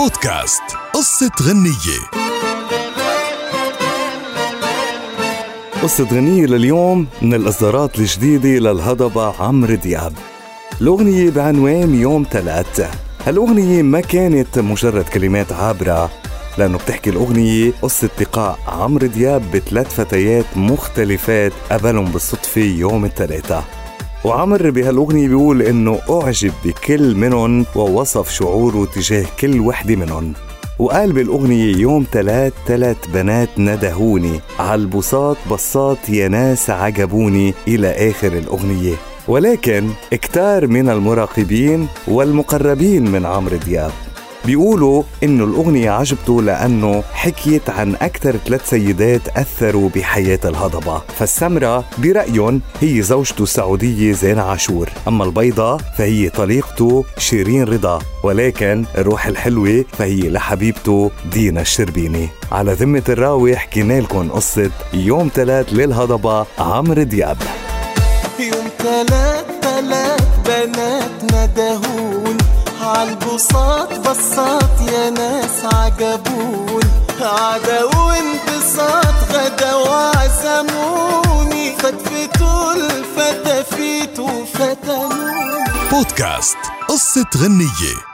بودكاست. قصة غنية. قصة غنية لليوم من الإصدارات الجديدة للهضبة عمرو دياب. الأغنية بعنوان يوم ثلاثة هالأغنية ما كانت مجرد كلمات عابرة لأنه بتحكي الأغنية قصة لقاء عمرو دياب بثلاث فتيات مختلفات قابلهم بالصدفة يوم الثلاثة وعمر بهالأغنية بيقول إنه أعجب بكل منهم ووصف شعوره تجاه كل وحدة منهم. وقال بالأغنية يوم تلات تلات بنات ندهوني عالبساط بساط يا ناس عجبوني إلى آخر الأغنية. ولكن كتار من المراقبين والمقربين من عمرو دياب. بيقولوا إنه الأغنية عجبته لأنه حكيت عن أكثر ثلاث سيدات أثروا بحياة الهضبة. فالسمرة برأيهم هي زوجته السعودية زين عاشور. أما البيضة فهي طليقته شيرين رضا ولكن الروح الحلوة فهي لحبيبته دينا الشربيني. على ذمة الراوي حكينا لكم قصة يوم ثلاث للهضبة عمرو دياب. يوم ثلاث ثلاث بنات ندهون عالبساط بساط يا ناس عجبون عدا وانبساط غدا وعزموني. فتفتوا الفتافيت وفتنوني. بودكاست قصة غنية.